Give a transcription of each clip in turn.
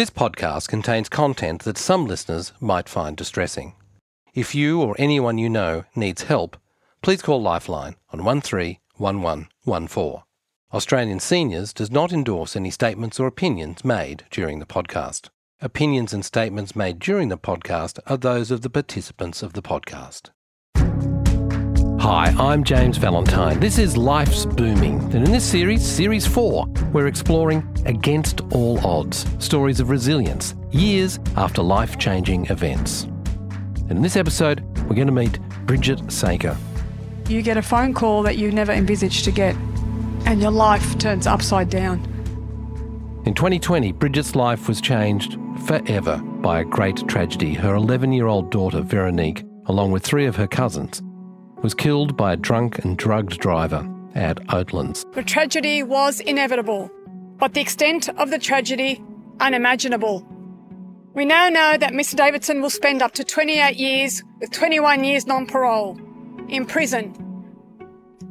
This podcast contains content that some listeners might find distressing. If you or anyone you know needs help, please call Lifeline on 131114. Australian Seniors does not endorse any statements or opinions made during the podcast. Opinions and statements made during the podcast are those of the participants of the podcast. Hi, I'm James Valentine. This is Life's Booming. And in this series, Series 4, we're exploring Against All Odds stories of resilience years after life changing events. And in this episode, we're going to meet Bridget Sakr. You get a phone call that you never envisaged to get, and your life turns upside down. In 2020, Bridget's life was changed forever by a great tragedy. Her 11 year old daughter, Veronique, along with three of her cousins, was killed by a drunk and drugged driver at Oatlands. The tragedy was inevitable, but the extent of the tragedy unimaginable. We now know that Mr. Davidson will spend up to 28 years with 21 years non parole in prison.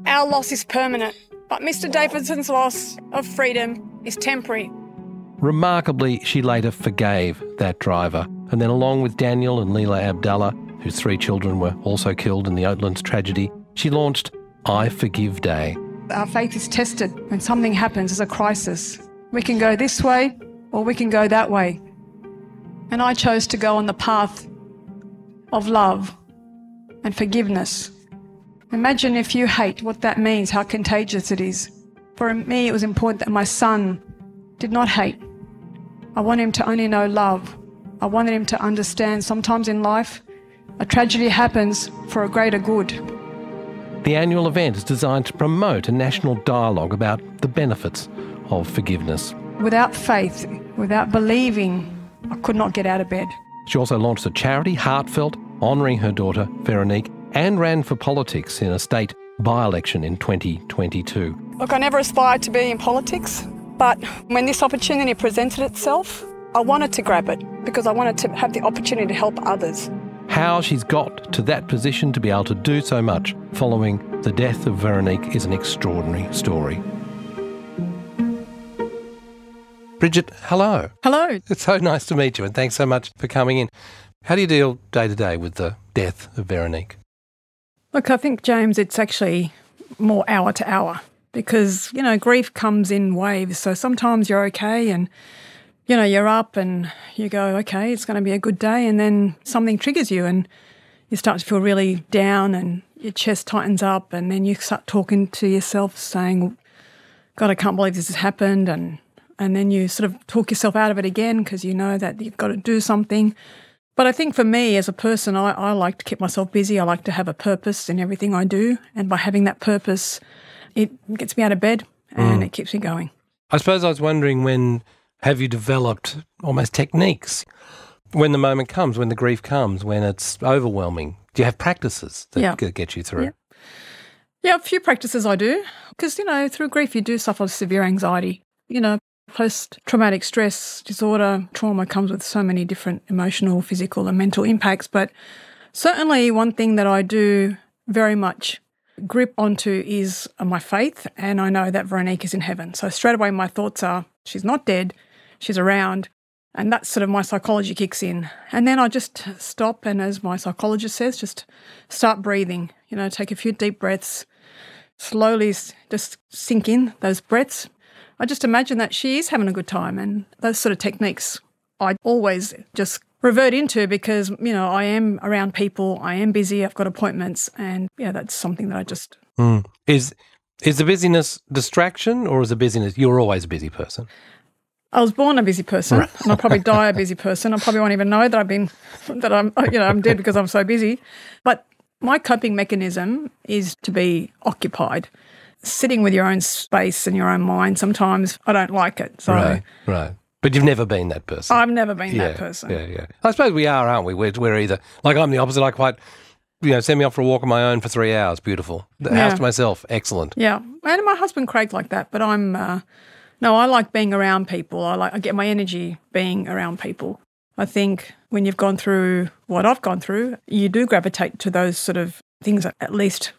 Our loss is permanent, but Mr. Davidson's loss of freedom is temporary. Remarkably, she later forgave that driver, and then, along with Daniel and Leela Abdallah, whose three children were also killed in the Oatlands tragedy, she launched I Forgive Day. Our faith is tested when something happens as a crisis. We can go this way or we can go that way. And I chose to go on the path of love and forgiveness. Imagine if you hate what that means, how contagious it is. For me, it was important that my son did not hate. I want him to only know love. I wanted him to understand sometimes in life, a tragedy happens for a greater good. The annual event is designed to promote a national dialogue about the benefits of forgiveness. Without faith, without believing, I could not get out of bed. She also launched a charity, Heartfelt, honouring her daughter, Veronique, and ran for politics in a state by election in 2022. Look, I never aspired to be in politics, but when this opportunity presented itself, I wanted to grab it because I wanted to have the opportunity to help others. How she's got to that position to be able to do so much following the death of Veronique is an extraordinary story. Bridget, hello. Hello. It's so nice to meet you, and thanks so much for coming in. How do you deal day to day with the death of Veronique? Look, I think, James, it's actually more hour to hour because, you know, grief comes in waves. So sometimes you're okay and, you know, you're up and you go, okay, it's going to be a good day. And then something triggers you and you start to feel really down and your chest tightens up. And then you start talking to yourself saying, God, I can't believe this has happened. And, and then you sort of talk yourself out of it again because you know that you've got to do something. But I think for me as a person, I, I like to keep myself busy. I like to have a purpose in everything I do. And by having that purpose, it gets me out of bed and Mm. it keeps me going. I suppose I was wondering when have you developed almost techniques when the moment comes, when the grief comes, when it's overwhelming? Do you have practices that Yeah. get you through? Yeah. Yeah, a few practices I do because, you know, through grief, you do suffer severe anxiety. You know, post traumatic stress disorder, trauma comes with so many different emotional, physical, and mental impacts. But certainly, one thing that I do very much grip onto is uh, my faith. And I know that Veronique is in heaven. So straight away, my thoughts are she's not dead, she's around. And that's sort of my psychology kicks in. And then I just stop and, as my psychologist says, just start breathing. You know, take a few deep breaths, slowly just sink in those breaths. I just imagine that she is having a good time. And those sort of techniques I always just revert into because, you know, I am around people, I am busy, I've got appointments. And yeah, that's something that I just Mm. Is is the busyness distraction or is the busyness you're always a busy person? I was born a busy person, and I'll probably die a busy person. I probably won't even know that I've been that I'm you know I'm dead because I'm so busy. But my coping mechanism is to be occupied, sitting with your own space and your own mind. Sometimes I don't like it, so right, right. But you've never been that person. I've never been yeah, that person. Yeah, yeah. I suppose we are, aren't we? We're, we're either like I'm the opposite. I quite, you know, send me off for a walk on my own for three hours. Beautiful. The Yeah. house to myself. Excellent. Yeah, and my husband Craig like that, but I'm uh, no, I like being around people. I like I get my energy being around people. I think when you've gone through what I've gone through, you do gravitate to those sort of things that at least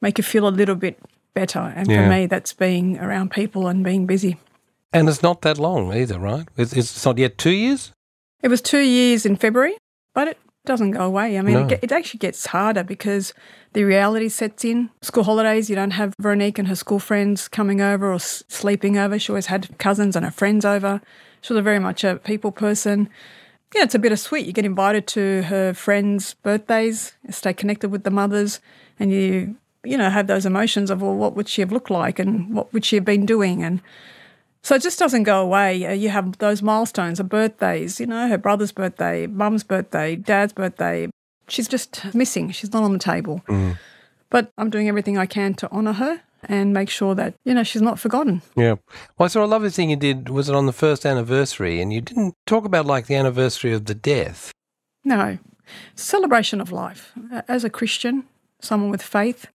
make you feel a little bit better. And Yeah. for me, that's being around people and being busy. And it's not that long either, right? It's, it's not yet two years? It was two years in February, but it doesn't go away. I mean, No. it, it actually gets harder because the reality sets in. School holidays, you don't have Veronique and her school friends coming over or sleeping over. She always had cousins and her friends over. She was very much a people person. Yeah, it's a bittersweet. You get invited to her friends' birthdays, stay connected with the mothers, and you, you know, have those emotions of, well, what would she have looked like and what would she have been doing? And so it just doesn't go away. Uh, You have those milestones, her birthdays, you know, her brother's birthday, mum's birthday, dad's birthday. She's just missing. She's not on the table. Mm. But I'm doing everything I can to honour her and make sure that, you know, she's not forgotten. Yeah. Well, I saw a lovely thing you did. Was it on the first anniversary? And you didn't talk about like the anniversary of the death. No, celebration of life. As a Christian, someone with faith.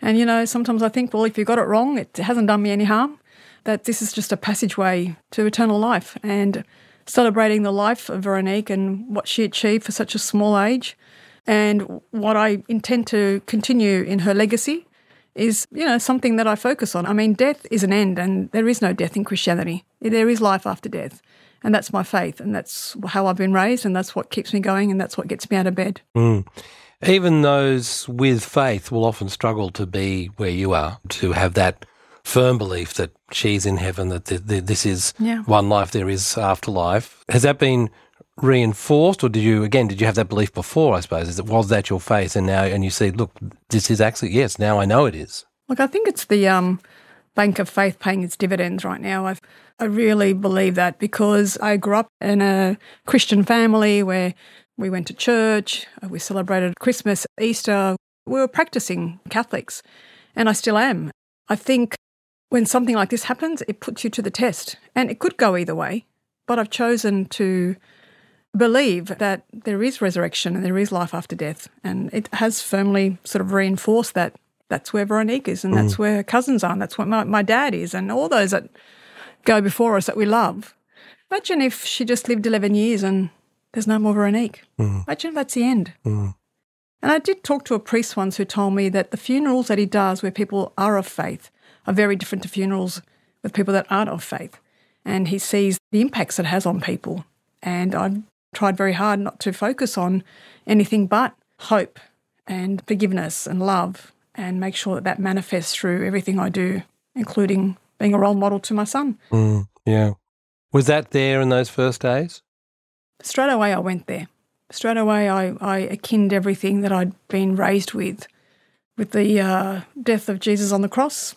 And, you know, sometimes I think, well, if you got it wrong, it hasn't done me any harm. That this is just a passageway to eternal life. And celebrating the life of Veronique and what she achieved for such a small age and what I intend to continue in her legacy is, you know, something that I focus on. I mean, death is an end and there is no death in Christianity. There is life after death. And that's my faith and that's how I've been raised and that's what keeps me going and that's what gets me out of bed. Mm. Even those with faith will often struggle to be where you are, to have that firm belief that she's in heaven, that th- th- this is Yeah. one life, there is afterlife. Has that been reinforced, or did you again? Did you have that belief before? I suppose is it was that your faith, and now and you see, look, this is actually yes. Now I know it is. Look, I think it's the um, bank of faith paying its dividends right now. I I really believe that because I grew up in a Christian family where we went to church, uh, we celebrated Christmas, Easter. We were practicing Catholics, and I still am. I think when something like this happens, it puts you to the test, and it could go either way. But I've chosen to believe that there is resurrection and there is life after death, and it has firmly sort of reinforced that that's where Veronique is, and that's mm. where her cousins are, and that's where my, my dad is, and all those that go before us that we love. Imagine if she just lived 11 years and there's no more Veronique. Mm. Imagine if that's the end. Mm. And I did talk to a priest once who told me that the funerals that he does where people are of faith are very different to funerals with people that aren't of faith. And he sees the impacts it has on people. And I've tried very hard not to focus on anything but hope and forgiveness and love and make sure that that manifests through everything I do, including being a role model to my son. Mm, yeah. Was that there in those first days? Straight away, I went there. Straight away, I, I akined everything that I'd been raised with, with the uh, death of Jesus on the cross,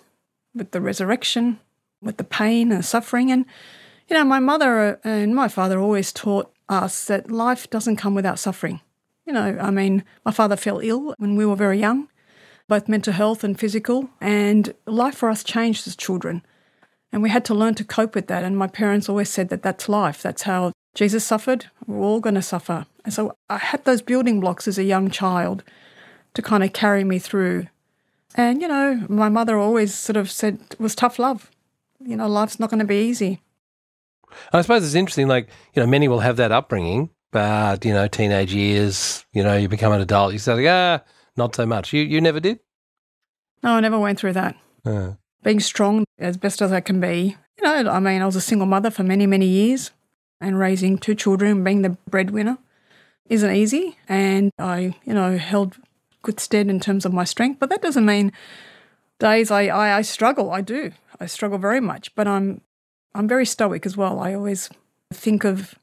with the resurrection, with the pain and suffering. And, you know, my mother and my father always taught us that life doesn't come without suffering. You know, I mean, my father fell ill when we were very young, both mental health and physical, and life for us changed as children. And we had to learn to cope with that. And my parents always said that that's life. That's how Jesus suffered. We're all going to suffer. And so I had those building blocks as a young child to kind of carry me through. And, you know, my mother always sort of said it was tough love. You know, life's not going to be easy. I suppose it's interesting. Like you know, many will have that upbringing, but you know, teenage years, you know, you become an adult, you say, like, ah, not so much. You you never did. No, I never went through that. Uh, Being strong as best as I can be. You know, I mean, I was a single mother for many, many years and raising two children, being the breadwinner isn't easy. And I, you know, held good stead in terms of my strength. But that doesn't mean days I, I, I struggle. I do. I struggle very much. But I'm I'm very stoic as well. I always think of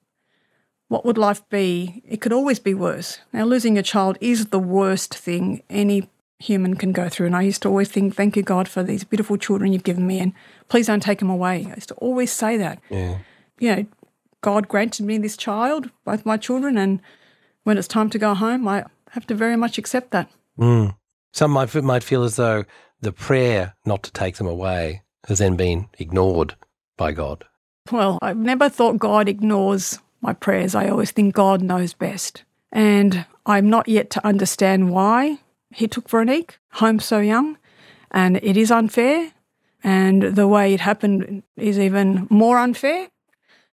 what would life be? It could always be worse. Now losing a child is the worst thing any human can go through. And I used to always think, thank you, God, for these beautiful children you've given me, and please don't take them away. I used to always say that. yeah. You know, God granted me this child, both my children, and when it's time to go home, I have to very much accept that. Mm. Some might might feel as though the prayer not to take them away has then been ignored by God. Well, I've never thought God ignores my prayers. I always think God knows best. And I'm not yet to understand why he took Veronique home so young. And it is unfair. And the way it happened is even more unfair.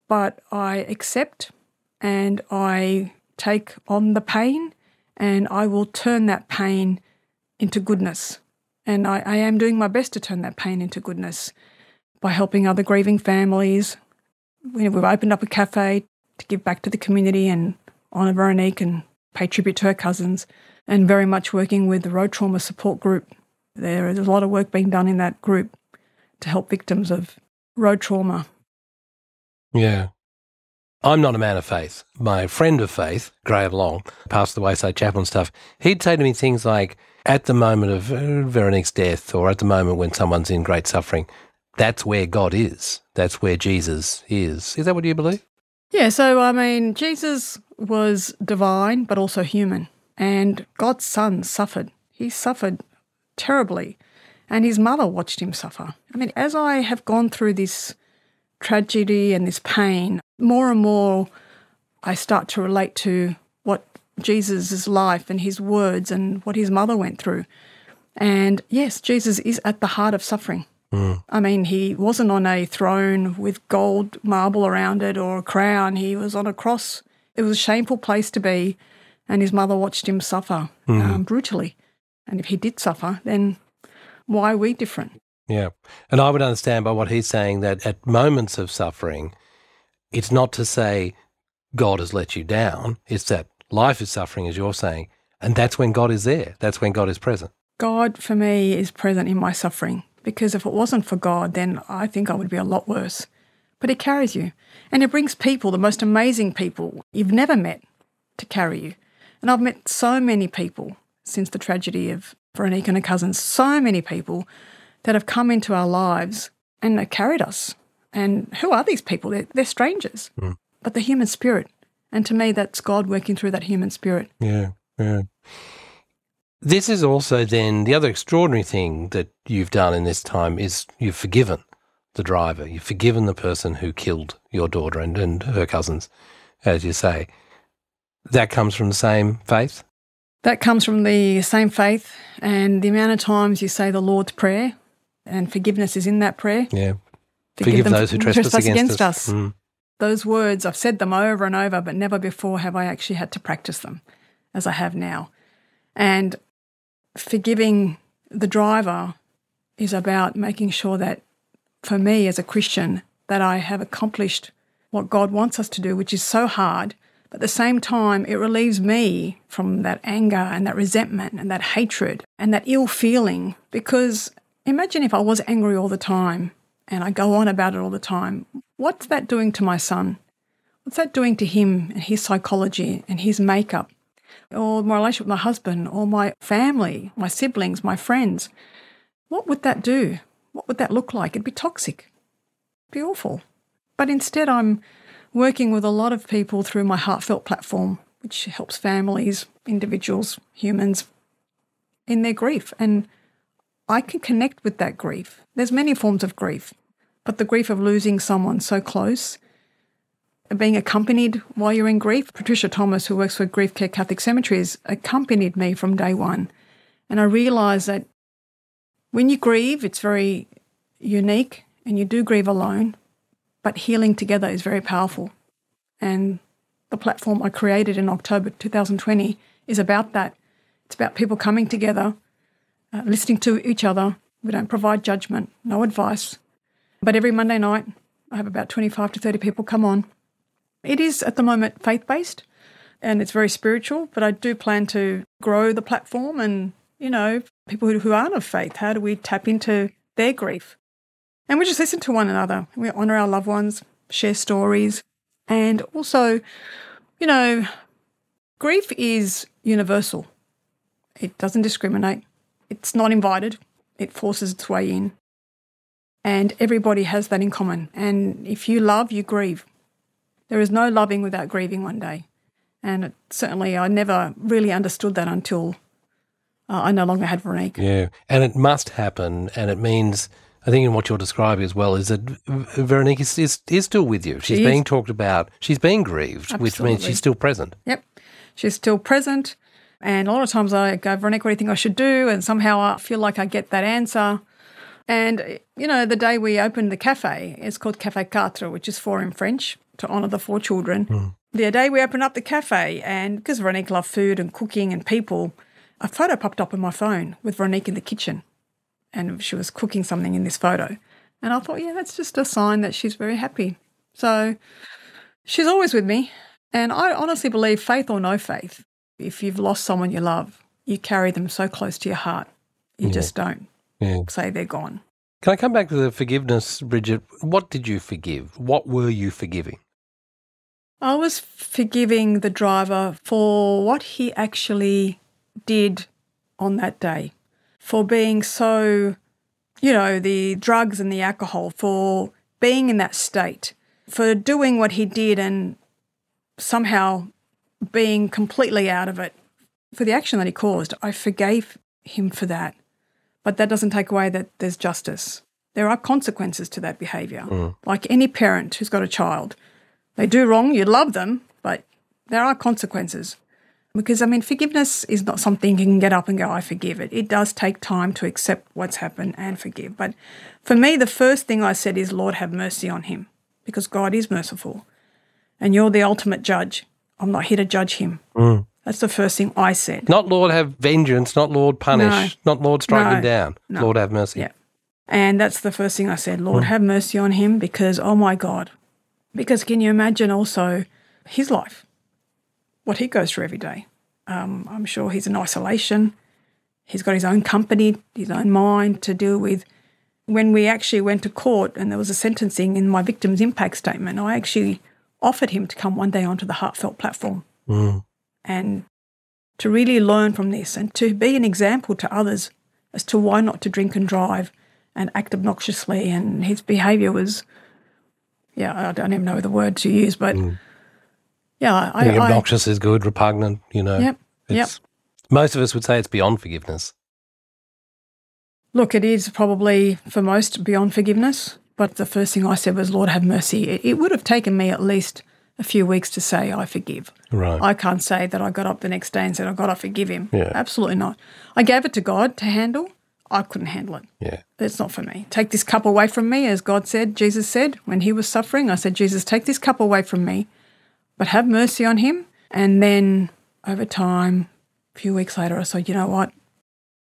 But I accept and I take on the pain and I will turn that pain into goodness. And I, I am doing my best to turn that pain into goodness by helping other grieving families. We've opened up a cafe to give back to the community and honour Veronique and pay tribute to her cousins, and very much working with the Road Trauma Support Group. There is a lot of work being done in that group to help victims of road trauma. Yeah. I'm not a man of faith. My friend of faith, Graham Long, passed the wayside chaplain stuff, he'd say to me things like, at the moment of uh, Veronique's death or at the moment when someone's in great suffering, that's where God is. That's where Jesus is. Is that what you believe? Yeah, so I mean, Jesus was divine but also human, and God's son suffered. He suffered terribly, and his mother watched him suffer. I mean, as I have gone through this tragedy and this pain, more and more I start to relate to what Jesus' life and his words and what his mother went through. And yes, Jesus is at the heart of suffering. Mm. I mean, he wasn't on a throne with gold marble around it or a crown. He was on a cross. It was a shameful place to be. And his mother watched him suffer mm. um, brutally. And if he did suffer, then why are we different? Yeah. And I would understand by what he's saying that at moments of suffering, it's not to say God has let you down, it's that life is suffering, as you're saying. And that's when God is there. That's when God is present. God, for me, is present in my suffering because if it wasn't for God, then I think I would be a lot worse. But He carries you and He brings people, the most amazing people you've never met, to carry you. And I've met so many people since the tragedy of Veronique and her cousins, so many people that have come into our lives and have carried us. And who are these people? They're, they're strangers, mm. but the human spirit. And to me, that's God working through that human spirit. Yeah, yeah. This is also then the other extraordinary thing that you've done in this time is you've forgiven the driver. You've forgiven the person who killed your daughter and, and her cousins, as you say. That comes from the same faith? That comes from the same faith. And the amount of times you say the Lord's Prayer and forgiveness is in that prayer. Yeah. Forgive, Forgive those who trespass, trespass against, against, us. us. Mm. Those words, I've said them over and over, but never before have I actually had to practice them as I have now. And forgiving the driver is about making sure that for me as a Christian, that I have accomplished what God wants us to do, which is so hard. But at the same time, it relieves me from that anger and that resentment and that hatred and that ill feeling. Because imagine if I was angry all the time and I go on about it all the time. What's that doing to my son? What's that doing to him and his psychology and his makeup? Or my relationship with my husband or my family, my siblings, my friends? What would that do? What would that look like? It'd be toxic. It'd be awful. But instead, I'm working with a lot of people through my heartfelt platform, which helps families, individuals, humans in their grief. And I can connect with that grief. There's many forms of grief, but the grief of losing someone so close, being accompanied while you're in grief. Patricia Thomas, who works for Grief Care Catholic Cemeteries, accompanied me from day one. And I realised that when you grieve, it's very unique and you do grieve alone, but healing together is very powerful. And the platform I created in October 2020 is about that. It's about people coming together uh, listening to each other. We don't provide judgment, no advice. But every Monday night, I have about 25 to 30 people come on. It is at the moment faith based and it's very spiritual, but I do plan to grow the platform and, you know, people who, aren't of faith, how do we tap into their grief? And we just listen to one another. We honour our loved ones, share stories, and also, you know, grief is universal. It doesn't discriminate. It's not invited, it forces its way in. And everybody has that in common. And if you love, you grieve. There is no loving without grieving one day. And it, certainly, I never really understood that until uh, I no longer had Veronique. Yeah. And it must happen. And it means, I think, in what you're describing as well, is that Veronique is, is, is still with you. She's she being talked about. She's being grieved, Absolutely. which means she's still present. Yep. She's still present. And a lot of times I go, Veronique, what do you think I should do? And somehow I feel like I get that answer. And, you know, the day we opened the cafe, it's called Cafe Quatre, which is four in French to honour the four children. Mm. The day we opened up the cafe, and because Veronique loved food and cooking and people, a photo popped up on my phone with Veronique in the kitchen. And she was cooking something in this photo. And I thought, yeah, that's just a sign that she's very happy. So she's always with me. And I honestly believe, faith or no faith, if you've lost someone you love, you carry them so close to your heart, you Yeah. just don't Yeah. say they're gone. Can I come back to the forgiveness, Bridget? What did you forgive? What were you forgiving? I was forgiving the driver for what he actually did on that day, for being so, you know, the drugs and the alcohol, for being in that state, for doing what he did and somehow being completely out of it, for the action that he caused. I forgave him for that. But that doesn't take away that there's justice. There are consequences to that behaviour. Mm. Like any parent who's got a child, they do wrong, you love them, but there are consequences. Because, I mean, forgiveness is not something you can get up and go, I forgive it. It does take time to accept what's happened and forgive. But for me, the first thing I said is, Lord, have mercy on him, because God is merciful. And you're the ultimate judge. I'm not here to judge him. Mm. That's the first thing I said. Not Lord have vengeance, not Lord punish, not Lord strike No. him down. No. Lord have mercy. Yeah. And that's the first thing I said, Lord, mm. have mercy on him because, oh my God. Because can you imagine also his life, what he goes through every day? Um, I'm sure he's in isolation. He's got his own company, his own mind to deal with. When we actually went to court and there was a sentencing in my victim's impact statement, I actually offered him to come one day onto the heartfelt platform Mm. and to really learn from this and to be an example to others as to why not to drink and drive and act obnoxiously. And his behaviour was, yeah, I don't even know the word to use, but mm. yeah, I, I think I, obnoxious is good, repugnant, you know. Yep, yep. Most of us would say it's beyond forgiveness. look, it is probably for most beyond forgiveness. But the first thing I said was, Lord, have mercy. It, it would have taken me at least a few weeks to say, I forgive. Right. I can't say that I got up the next day and said, I got to forgive him. Yeah. Absolutely not. I gave it to God to handle. I couldn't handle it. yeah. It's not for me. Take this cup away from me, as God said, Jesus said when he was suffering. I said, Jesus, take this cup away from me, but have mercy on him. And then over time, a few weeks later, I said, you know what?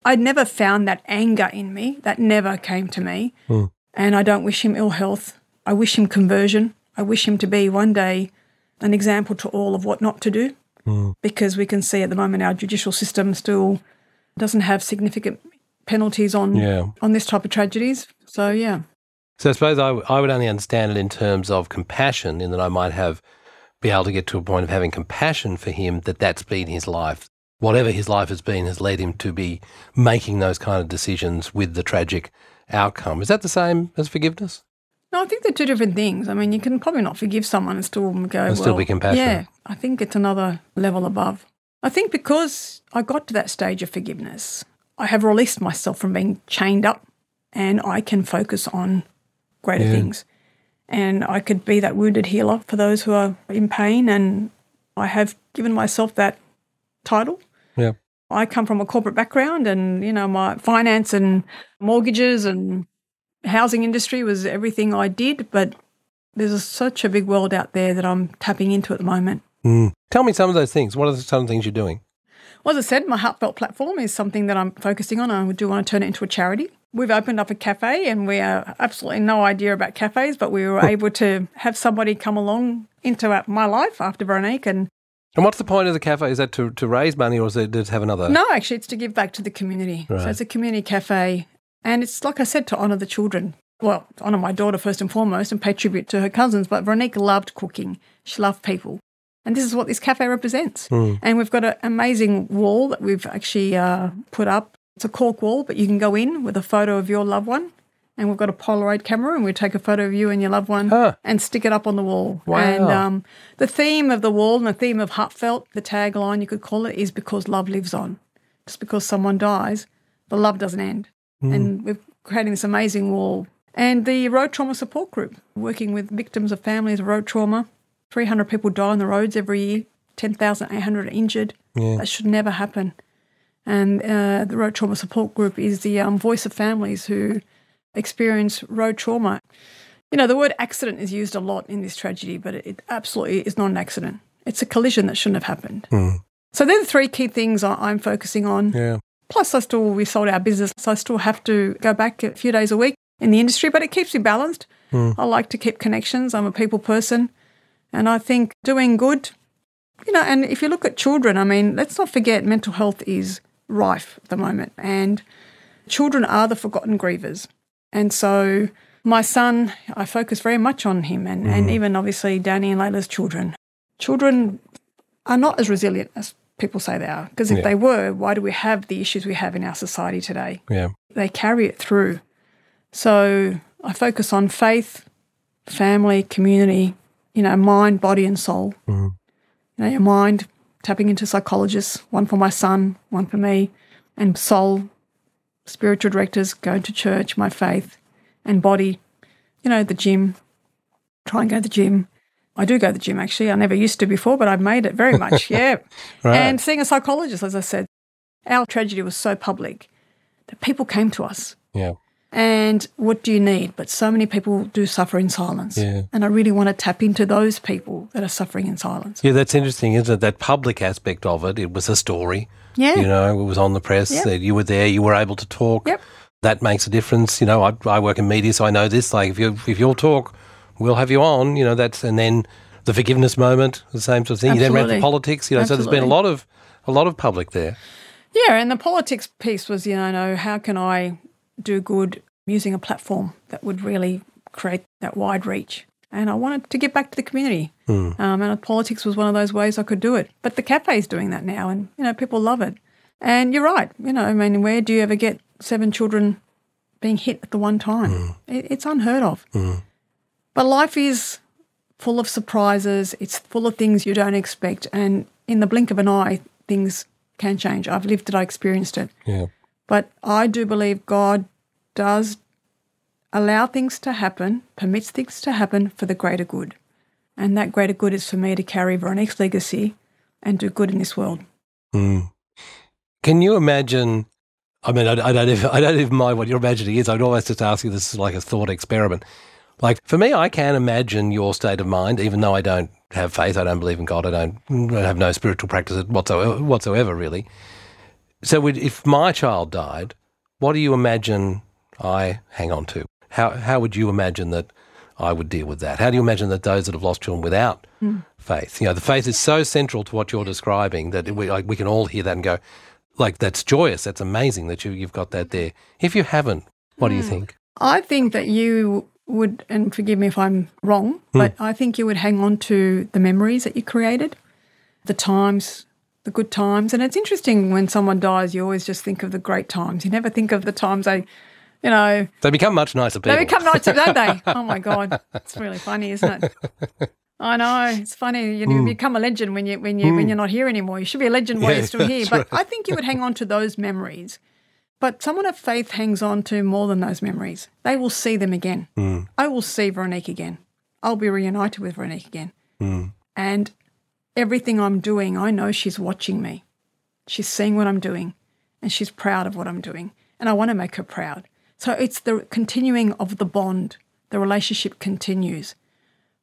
I'd never found that anger in me. That never came to me. Hmm. And I don't wish him ill health. I wish him conversion. I wish him to be one day an example to all of what not to do. Hmm. Because we can see at the moment our judicial system still doesn't have significant penalties on Yeah. on this type of tragedies. So yeah, So I suppose I, w- I would only understand it in terms of compassion, in that I might have be able to get to a point of having compassion for him that that's been his life. Whatever his life has been has led him to be making those kind of decisions with the tragic outcome. Is that the same as forgiveness? no, I think they're two different things. I mean, you can probably not forgive someone and still go And still well, be compassionate. Yeah, I think it's another level above. I think because I got to that stage of forgiveness, I have released myself from being chained up, and I can focus on greater Yeah. things. And I could be that wounded healer for those who are in pain, and I have given myself that title. Yeah. I come from a corporate background and, you know, my finance and mortgages and housing industry was everything I did, but there's a, such a big world out there that I'm tapping into at the moment. Mm. Tell me some of those things. What are some of the things you're doing? Well, as I said, my heartfelt platform is something that I'm focusing on. I do want to turn it into a charity. We've opened up a cafe and we have absolutely no idea about cafes, but we were hmm. able to have somebody come along into my life after Veronique and And what's the point of the cafe? Is that to, to raise money or is it to have another? No, actually, it's to give back to the community. Right. So it's a community cafe. And it's, like I said, to honour the children. Well, honour my daughter first and foremost and pay tribute to her cousins. But Veronique loved cooking, she loved people. And this is what this cafe represents. And we've got an amazing wall that we've actually uh, put up. It's a cork wall, but you can go in with a photo of your loved one. And we've got a Polaroid camera, and we take a photo of you and your loved one Huh. and stick it up on the wall. Wow. And um, the theme of the wall and the theme of heartfelt, the tagline you could call it, is because love lives on. Just because someone dies, the love doesn't end. And we're creating this amazing wall. And the road trauma support group, working with victims of families of road trauma. 300 people die on the roads every year, 10,800 are injured. Yeah. That should never happen. And uh, the Road Trauma Support Group is the um, voice of families who experience road trauma. You know, the word accident is used a lot in this tragedy, but it, it absolutely is not an accident. It's a collision that shouldn't have happened. So they're the three key things I'm focusing on. Yeah. Plus, I still, we sold our business, so I still have to go back a few days a week in the industry, but it keeps me balanced. I like to keep connections. I'm a people person. And I think doing good, you know, and if you look at children, I mean, let's not forget mental health is rife at the moment. And children are the forgotten grievers. And so my son, I focus very much on him and, and mm-hmm. even obviously Danny and Leila's children. Children are not as resilient as people say they are. Because if Yeah. they were, why do we have the issues we have in our society today? Yeah. They carry it through. So I focus on faith, family, community, you know, mind, body, and soul. Mhm. You know, your mind, tapping into psychologists, one for my son, one for me, and soul, spiritual directors, going to church, my faith, and body, you know, the gym, try and go to the gym. I do go to the gym actually. I never used to before, but I've made it very much. Yeah. Right. And seeing a psychologist, as I said, our tragedy was so public that people came to us. yeah. And what do you need? But so many people do suffer in silence. Yeah. And I really want to tap into those people that are suffering in silence. Yeah, that's interesting, isn't it? That public aspect of it. It was a story. Yeah. You know, it was on the press. Yep. That you were there. You were able to talk. Yep. That makes a difference. You know, I, I work in media, so I know this. Like, if you if you'll talk, we'll have you on. You know, that's and then the forgiveness moment, the same sort of thing. You then ran Absolutely. politics. You know, so there's been a lot of a lot of public there. Yeah. And the politics piece was, you know, how can I do good using a platform that would really create that wide reach? And I wanted to get back to the community. Hmm. Um, and politics was one of those ways I could do it. But the cafe is doing that now, and, you know, people love it. And you're right. You know, I mean, where do you ever get seven children being hit at the one time? Hmm. It, it's unheard of. Hmm. But life is full of surprises. It's full of things you don't expect. And in the blink of an eye, things can change. I've lived it, I experienced it. Yeah. But I do believe God does allow things to happen, permits things to happen for the greater good. And that greater good is for me to carry Veronique's legacy and do good in this world. Mm. Can you imagine? I mean, I, I don't even I don't even mind what your imagining is. I'd always just ask you this is like a thought experiment. Like for me, I can imagine your state of mind, even though I don't have faith, I don't believe in God, I don't, I have no spiritual practice whatsoever, whatsoever really. So, if my child died, what do you imagine I hang on to? How how would you imagine that I would deal with that? How do you imagine that those that have lost children without mm. faith, you know, the faith is so central to what you're describing that we like we can all hear that and go, like that's joyous, that's amazing that you you've got that there. If you haven't, what do you mm. think? I think that you would, and forgive me if I'm wrong, hmm. but I think you would hang on to the memories that you created, the times, the good times. And it's interesting when someone dies, you always just think of the great times. You never think of the times they, you know, They become much nicer people. they become nicer, don't they? Oh my God. It's really funny, isn't it? I know. It's funny. You, you become a legend when you when you when hmm. you're not here anymore. You should be a legend while Yeah, you're still here. But I think you would hang on to those memories. But someone of faith hangs on to more than those memories. They will see them again. Hmm. I will see Veronique again. I'll be reunited with Veronique again. And everything I'm doing, I know she's watching me. She's seeing what I'm doing and she's proud of what I'm doing. And I want to make her proud. So it's the continuing of the bond. The relationship continues.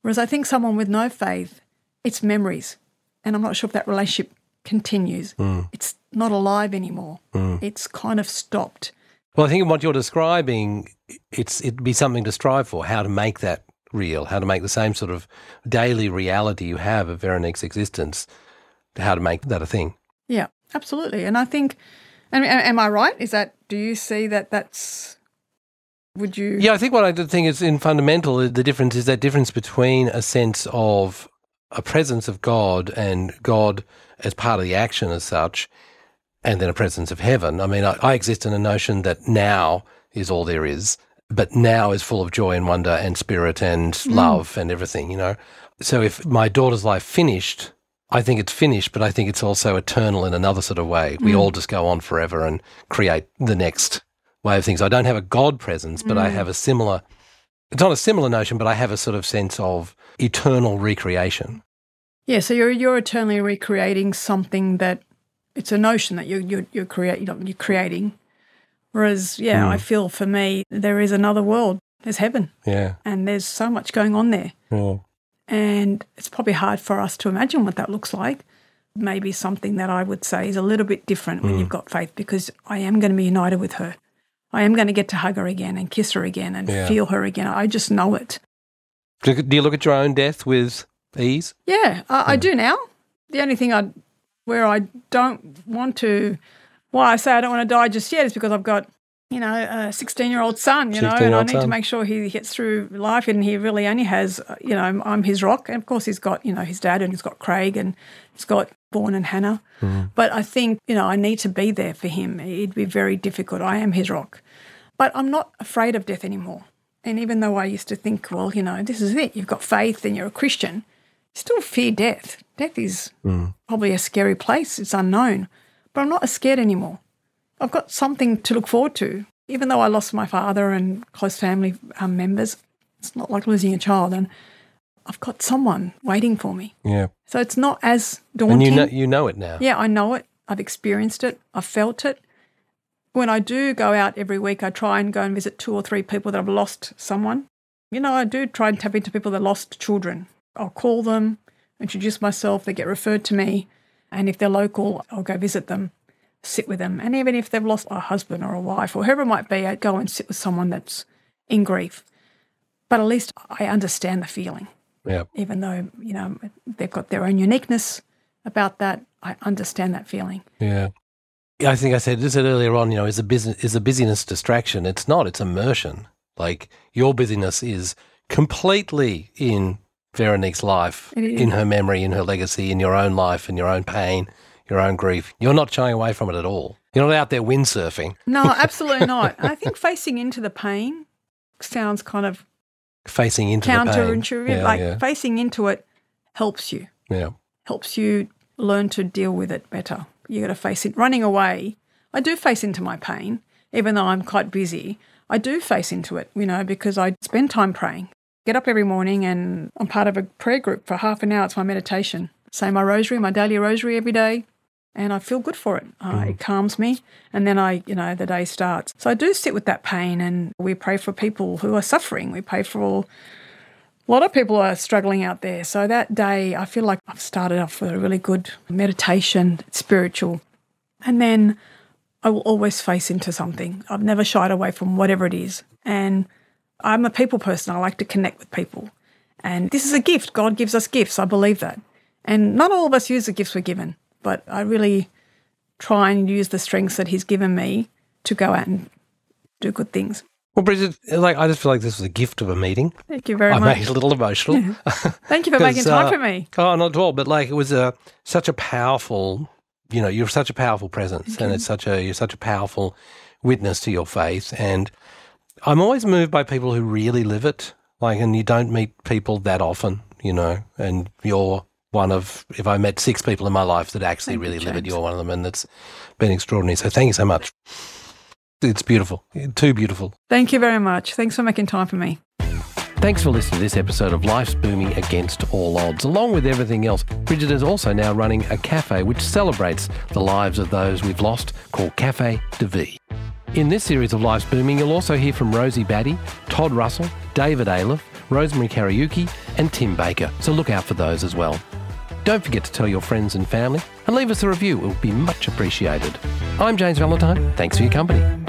Whereas I think someone with no faith, it's memories. And I'm not sure if that relationship continues. Mm. It's not alive anymore. Mm. It's kind of stopped. Well, I think in what you're describing, it's it'd be something to strive for. How to make that real? How to make the same sort of daily reality you have of Veronique's existence? How to make that a thing? Yeah, absolutely. And I think, and, and am I right? Is that, do you see that that's, would you? Yeah, I think what I think is in fundamental, the difference is that difference between a sense of a presence of God and God as part of the action as such, and then a presence of heaven. I mean, I, I exist in a notion that now is all there is, but now is full of joy and wonder and spirit and mm. love and everything, you know. So if my daughter's life finished, I think it's finished, but I think it's also eternal in another sort of way. We mm. all just go on forever and create the next way of things. I don't have a God presence, but I mm. have a similar, it's not a similar notion, but I have a sort of sense of eternal recreation. Yeah, so you're you're eternally recreating something that it's a notion that you're you're you're, create, you're creating. Whereas, yeah, I hmm. feel for me there is another world. There's heaven, Yeah. and there's so much going on there, yeah. and it's probably hard for us to imagine what that looks like. Maybe something that I would say is a little bit different when you've hmm. got faith, because I am going to be united with her. I am going to get to hug her again and kiss her again and Yeah. feel her again. I just know it. Do do you look at your own death with ease? Yeah, I, I do now. The only thing I, where I don't want to, why I say I don't want to die just yet is because I've got, you know, a 16 year old son, you know, and I 16-year-old need to make sure he gets through life and he really only has, uh, you know, I'm, I'm his rock. And of course, he's got, you know, his dad and he's got Craig and he's got Vaughan and Hannah. But I think, you know, I need to be there for him. It'd be very difficult. I am his rock. But I'm not afraid of death anymore. And even though I used to think, well, you know, this is it, you've got faith and you're a Christian, still fear death. Death is probably a scary place, it's unknown. But I'm not as scared anymore. I've got something to look forward to. Even though I lost my father and close family um, members, it's not like losing a child. And I've got someone waiting for me. Yeah. So it's not as daunting. And you know you know it now. Yeah, I know it. I've experienced it. I've felt it. When I do go out every week, I try and go and visit two or three people that have lost someone. You know, I do try and tap into people that lost children. I'll call them, introduce myself, they get referred to me. And if they're local, I'll go visit them, sit with them. And even if they've lost a husband or a wife or whoever it might be, I go and sit with someone that's in grief. But at least I understand the feeling Yeah. even though you know they've got their own uniqueness about that. I understand that feeling. Yeah. I think I said said earlier on, you know, is a business is a busyness distraction? It's not, it's immersion. Like your busyness is completely in Veronique's life, in her memory, in her legacy, in your own life, in your own pain, your own grief. You're not shying away from it at all. You're not out there windsurfing, No, absolutely not. I think facing into the pain sounds kind of facing into counterintuitive. Yeah, like yeah, facing into it helps you, yeah. helps you learn to deal with it better. You got to face it. Running away, I do face into my pain, even though I'm quite busy. I do face into it, you know, because I spend time praying. Get up every morning and I'm part of a prayer group for half an hour. It's my meditation. Say my rosary, my daily rosary every day, and I feel good for it. Uh, It calms me, and then I, you know, the day starts. So I do sit with that pain, and we pray for people who are suffering. We pray for all. A lot of people are struggling out there. So that day, I feel like I've started off with a really good meditation, spiritual, and then I will always face into something. I've never shied away from whatever it is. And I'm a people person. I like to connect with people. And this is a gift. God gives us gifts. I believe that. And not all of us use the gifts we're given, but I really try and use the strengths that He's given me to go out and do good things. Well, Bridget, like I just feel like this was a gift of a meeting. Thank you very I much. I made it a little emotional. Thank you for making time uh, for me. Oh, not at all. But like it was a such a powerful, you know, you're such a powerful presence, and it's such a you're such a powerful witness to your faith. And I'm always moved by people who really live it. Like, and you don't meet people that often, you know. And you're one of if I met six people in my life that actually Thank you, really live it, you're one of them, and it's been extraordinary. So thank you so much. It's beautiful, too beautiful. Thank you very much. Thanks for making time for me. Thanks for listening to this episode of Life's Booming Against All Odds. Along with everything else, Bridget is also now running a cafe which celebrates the lives of those we've lost called Cafe de Vie. In this series of Life's Booming, you'll also hear from Rosie Batty, Todd Russell, David Aliff, Rosemary Kariuki, and Tim Baker, so look out for those as well. Don't forget to tell your friends and family and leave us a review, it will be much appreciated. I'm James Valentine, thanks for your company.